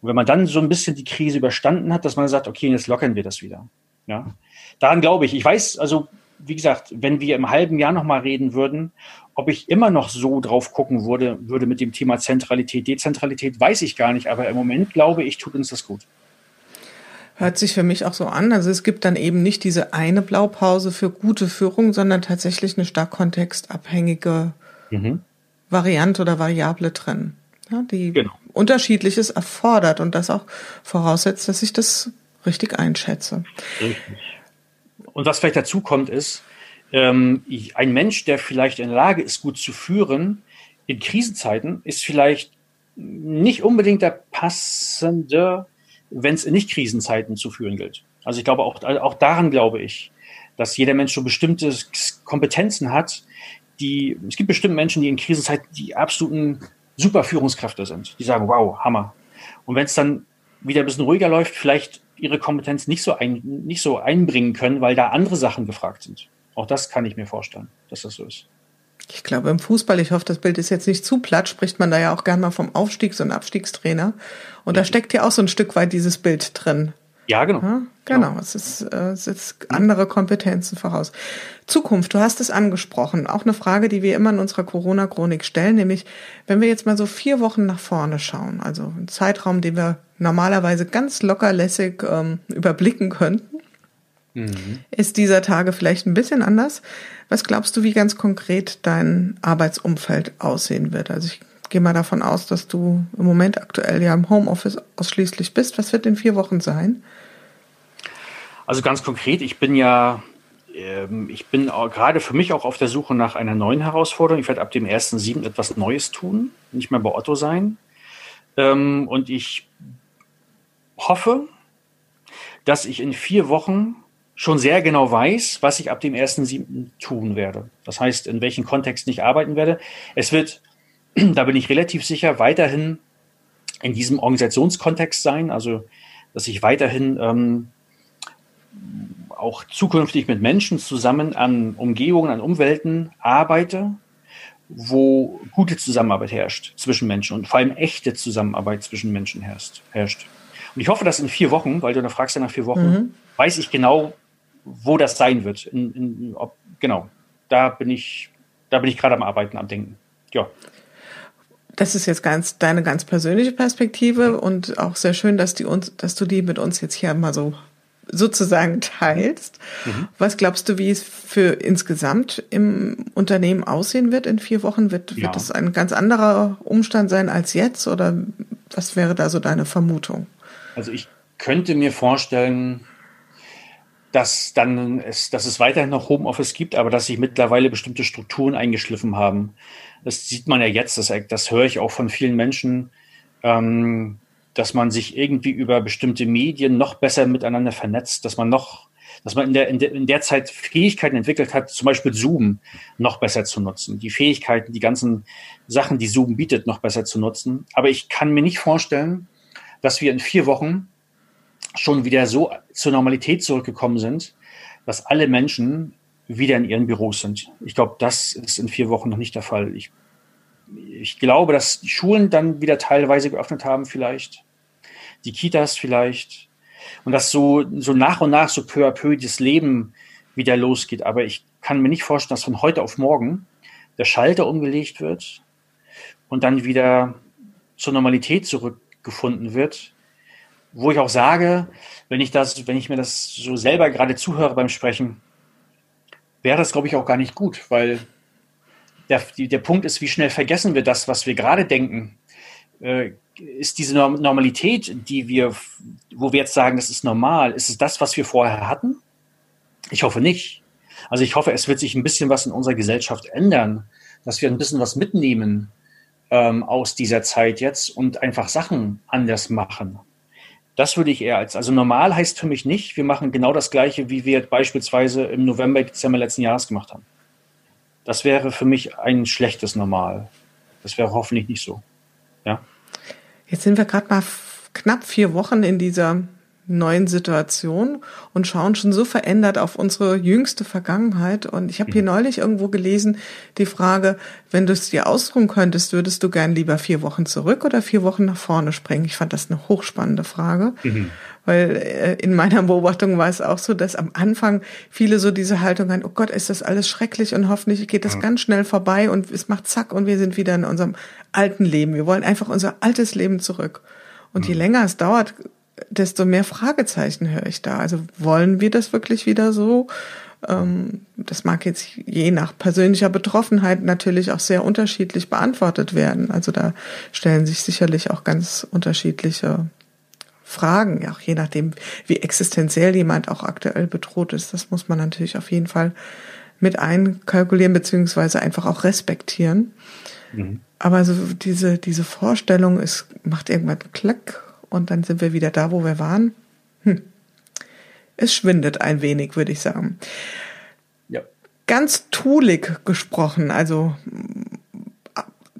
Und wenn man dann so ein bisschen die Krise überstanden hat, dass man sagt, okay, jetzt lockern wir das wieder. Ja, daran glaube ich. Ich weiß, also wie gesagt, wenn wir im halben Jahr nochmal reden würden, ob ich immer noch so drauf gucken würde, würde mit dem Thema Zentralität, Dezentralität, weiß ich gar nicht. Aber im Moment glaube ich, tut uns das gut. Hört sich für mich auch so an. Also es gibt dann eben nicht diese eine Blaupause für gute Führung, sondern tatsächlich eine stark kontextabhängige mhm. Variante oder Variable drin, ja, die genau. unterschiedliches erfordert und das auch voraussetzt, dass ich das richtig einschätze. Richtig. Und was vielleicht dazu kommt, ist, ähm, ein Mensch, der vielleicht in der Lage ist, gut zu führen, in Krisenzeiten, ist vielleicht nicht unbedingt der passende, wenn es in Nicht-Krisenzeiten zu führen gilt. Also ich glaube, auch, auch daran glaube ich, dass jeder Mensch so bestimmte Kompetenzen hat, die, es gibt bestimmt Menschen, die in Krisenzeiten die absoluten super Führungskräfte sind. Die sagen, wow, Hammer. Und wenn es dann wieder ein bisschen ruhiger läuft, vielleicht ihre Kompetenz nicht so, ein, nicht so einbringen können, weil da andere Sachen gefragt sind. Auch das kann ich mir vorstellen, dass das so ist. Ich glaube, im Fußball, ich hoffe, das Bild ist jetzt nicht zu platt, spricht man da ja auch gerne mal vom Aufstiegs- und Abstiegstrainer. Und da steckt ja auch so ein Stück weit dieses Bild drin. Ja, genau. Ja, genau. genau. Es ist, äh, es ist andere Kompetenzen voraus. Zukunft, du hast es angesprochen. Auch eine Frage, die wir immer in unserer Corona-Chronik stellen, nämlich, wenn wir jetzt mal so vier Wochen nach vorne schauen, also einen Zeitraum, den wir normalerweise ganz lockerlässig ähm, überblicken könnten, mhm. ist dieser Tage vielleicht ein bisschen anders. Was glaubst du, wie ganz konkret dein Arbeitsumfeld aussehen wird? Also ich gehe mal davon aus, dass du im Moment aktuell ja im Homeoffice ausschließlich bist. Was wird in vier Wochen sein? Also ganz konkret, ich bin ja, ähm, ich bin gerade für mich auch auf der Suche nach einer neuen Herausforderung. Ich werde ab dem 1.7. etwas Neues tun, nicht mehr bei Otto sein. Ähm, und ich hoffe, dass ich in vier Wochen schon sehr genau weiß, was ich ab dem 1.7. tun werde. Das heißt, in welchen Kontexten ich arbeiten werde. Es wird da bin ich relativ sicher, weiterhin in diesem Organisationskontext sein, also dass ich weiterhin ähm, auch zukünftig mit Menschen zusammen an Umgebungen, an Umwelten arbeite, wo gute Zusammenarbeit herrscht zwischen Menschen und vor allem echte Zusammenarbeit zwischen Menschen herrscht. herrscht. Und ich hoffe, dass in vier Wochen, weil du da fragst ja nach vier Wochen, mhm. weiß ich genau, wo das sein wird. In, in, ob, genau, da bin ich, da bin ich gerade am Arbeiten, am Denken. Ja das ist jetzt ganz deine ganz persönliche Perspektive und auch sehr schön, dass die uns, dass du die mit uns jetzt hier mal so sozusagen teilst. Mhm. Was glaubst du, wie es für insgesamt im Unternehmen aussehen wird in vier Wochen? Wird, ja. wird das ein ganz anderer Umstand sein als jetzt oder was wäre da so deine Vermutung? Also ich könnte mir vorstellen, dass dann es, dass es weiterhin noch Homeoffice gibt, aber dass sich mittlerweile bestimmte Strukturen eingeschliffen haben. Das sieht man ja jetzt, das, das höre ich auch von vielen Menschen, ähm, dass man sich irgendwie über bestimmte Medien noch besser miteinander vernetzt, dass man noch, dass man in der, in der, in der Zeit Fähigkeiten entwickelt hat, zum Beispiel Zoom noch besser zu nutzen, die Fähigkeiten, die ganzen Sachen, die Zoom bietet, noch besser zu nutzen. Aber ich kann mir nicht vorstellen, dass wir in vier Wochen schon wieder so zur Normalität zurückgekommen sind, dass alle Menschen wieder in ihren Büros sind. Ich glaube, das ist in vier Wochen noch nicht der Fall. Ich, ich glaube, dass die Schulen dann wieder teilweise geöffnet haben, vielleicht. Die Kitas vielleicht. Und dass so, so nach und nach, so peu à peu, das Leben wieder losgeht. Aber ich kann mir nicht vorstellen, dass von heute auf morgen der Schalter umgelegt wird und dann wieder zur Normalität zurückgefunden wird wo ich auch sage, wenn ich das, wenn ich mir das so selber gerade zuhöre beim Sprechen, wäre das, glaube ich, auch gar nicht gut, weil der, der Punkt ist, wie schnell vergessen wir das, was wir gerade denken. Äh, ist diese Normalität, die wir, wo wir jetzt sagen, das ist normal, ist es das, was wir vorher hatten? Ich hoffe nicht. Also ich hoffe, es wird sich ein bisschen was in unserer Gesellschaft ändern, dass wir ein bisschen was mitnehmen ähm, aus dieser Zeit jetzt und einfach Sachen anders machen. Das würde ich eher als, also normal heißt für mich nicht, wir machen genau das Gleiche, wie wir beispielsweise im November, Dezember letzten Jahres gemacht haben. Das wäre für mich ein schlechtes Normal. Das wäre hoffentlich nicht so. Ja. Jetzt sind wir gerade mal knapp vier Wochen in dieser neuen Situation und schauen schon so verändert auf unsere jüngste Vergangenheit. Und ich habe hier mhm. neulich irgendwo gelesen, die Frage, wenn du es dir ausruhen könntest, würdest du gern lieber vier Wochen zurück oder vier Wochen nach vorne springen? Ich fand das eine hochspannende Frage, mhm. weil äh, in meiner Beobachtung war es auch so, dass am Anfang viele so diese Haltung haben, oh Gott, ist das alles schrecklich und hoffentlich geht das mhm. ganz schnell vorbei und es macht zack und wir sind wieder in unserem alten Leben. Wir wollen einfach unser altes Leben zurück. Und je länger es dauert, desto mehr Fragezeichen höre ich da. Also wollen wir das wirklich wieder so? Ähm, das mag jetzt je nach persönlicher Betroffenheit natürlich auch sehr unterschiedlich beantwortet werden. Also da stellen sich sicherlich auch ganz unterschiedliche Fragen, auch je nachdem, wie existenziell jemand auch aktuell bedroht ist. Das muss man natürlich auf jeden Fall mit einkalkulieren, beziehungsweise einfach auch respektieren. Mhm. Aber so diese, diese Vorstellung, es macht irgendwann Klack und dann sind wir wieder da, wo wir waren. Hm. Es schwindet ein wenig, würde ich sagen. Ja. Ganz tulig gesprochen, also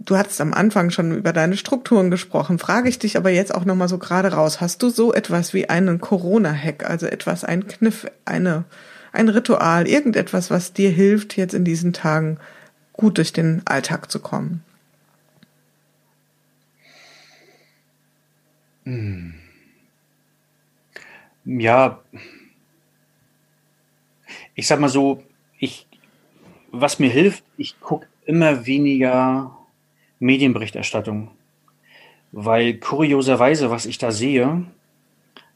du hattest am Anfang schon über deine Strukturen gesprochen, frage ich dich aber jetzt auch nochmal so gerade raus. Hast du so etwas wie einen Corona-Hack, also etwas, ein Kniff, eine, ein Ritual, irgendetwas, was dir hilft, jetzt in diesen Tagen gut durch den Alltag zu kommen? Ja, ich sag mal so, ich, was mir hilft, ich gucke immer weniger Medienberichterstattung, weil kurioserweise, was ich da sehe,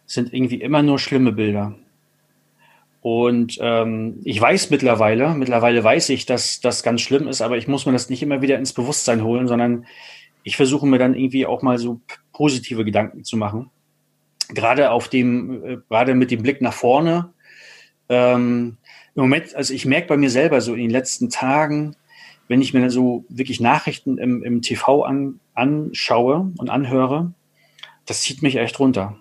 sind irgendwie immer nur schlimme Bilder. Und ähm, ich weiß mittlerweile, mittlerweile weiß ich, dass das ganz schlimm ist, aber ich muss mir das nicht immer wieder ins Bewusstsein holen, sondern ich versuche mir dann irgendwie auch mal so positive Gedanken zu machen. Gerade auf dem, äh, gerade mit dem Blick nach vorne. Ähm, Im Moment, also ich merke bei mir selber so in den letzten Tagen, wenn ich mir so wirklich Nachrichten im, im TV an, anschaue und anhöre, das zieht mich echt runter.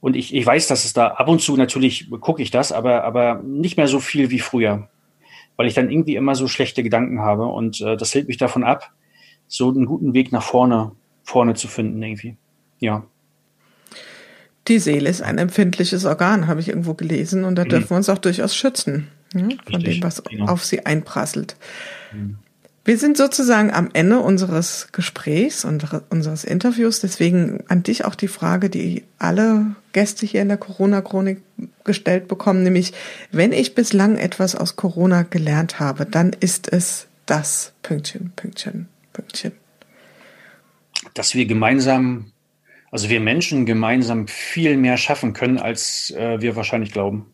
Und ich, ich weiß, dass es da ab und zu natürlich gucke ich das, aber, aber nicht mehr so viel wie früher, weil ich dann irgendwie immer so schlechte Gedanken habe und äh, das hält mich davon ab, so einen guten Weg nach vorne, vorne zu finden irgendwie. Ja. Die Seele ist ein empfindliches Organ, habe ich irgendwo gelesen, und da mhm. dürfen wir uns auch durchaus schützen ja, von Richtig, dem, was genau. auf sie einprasselt. Mhm. Wir sind sozusagen am Ende unseres Gesprächs und unseres Interviews. Deswegen an dich auch die Frage, die alle Gäste hier in der Corona-Chronik gestellt bekommen, nämlich, wenn ich bislang etwas aus Corona gelernt habe, dann ist es das Pünktchen, Pünktchen, Pünktchen. Dass wir gemeinsam, also wir Menschen gemeinsam viel mehr schaffen können, als äh, wir wahrscheinlich glauben.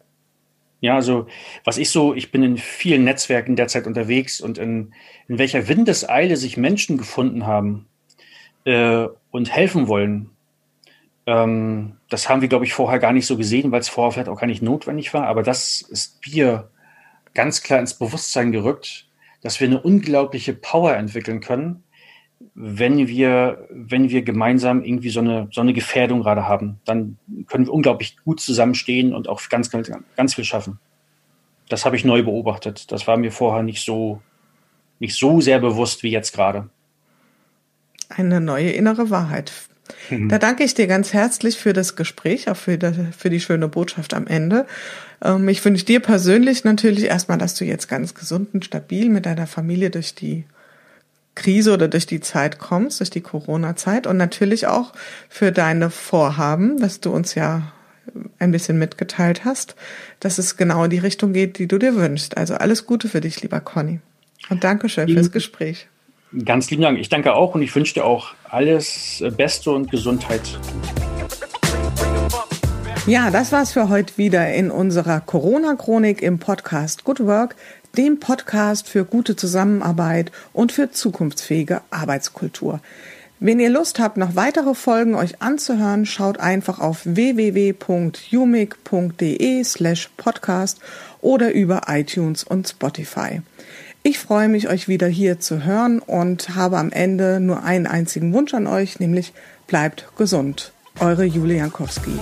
Ja, also was ich so, ich bin in vielen Netzwerken derzeit unterwegs und in, in welcher Windeseile sich Menschen gefunden haben äh, und helfen wollen. Ähm, das haben wir, glaube ich, vorher gar nicht so gesehen, weil es vorher vielleicht auch gar nicht notwendig war. Aber das ist mir ganz klar ins Bewusstsein gerückt, dass wir eine unglaubliche Power entwickeln können, wenn wir, wenn wir gemeinsam irgendwie so eine, so eine Gefährdung gerade haben, dann können wir unglaublich gut zusammenstehen und auch ganz, ganz, ganz viel schaffen. Das habe ich neu beobachtet. Das war mir vorher nicht so, nicht so sehr bewusst wie jetzt gerade. Eine neue innere Wahrheit. Mhm. Da danke ich dir ganz herzlich für das Gespräch, auch für, die, für die schöne Botschaft am Ende. Ähm, ich wünsche dir persönlich natürlich erstmal, dass du jetzt ganz gesund und stabil mit deiner Familie durch die Krise oder durch die Zeit kommst, durch die Corona-Zeit und natürlich auch für deine Vorhaben, was du uns ja ein bisschen mitgeteilt hast, dass es genau in die Richtung geht, die du dir wünschst. Also alles Gute für dich, lieber Conny. Und Dankeschön fürs Gespräch. Ganz lieben Dank. Ich danke auch und ich wünsche dir auch alles Beste und Gesundheit. Ja, das war's für heute wieder in unserer Corona-Chronik im Podcast Good Work dem Podcast für gute Zusammenarbeit und für zukunftsfähige Arbeitskultur. Wenn ihr Lust habt, noch weitere Folgen euch anzuhören, schaut einfach auf www.umig.de slash podcast oder über iTunes und Spotify. Ich freue mich, euch wieder hier zu hören und habe am Ende nur einen einzigen Wunsch an euch, nämlich bleibt gesund. Eure Julia Jankowski.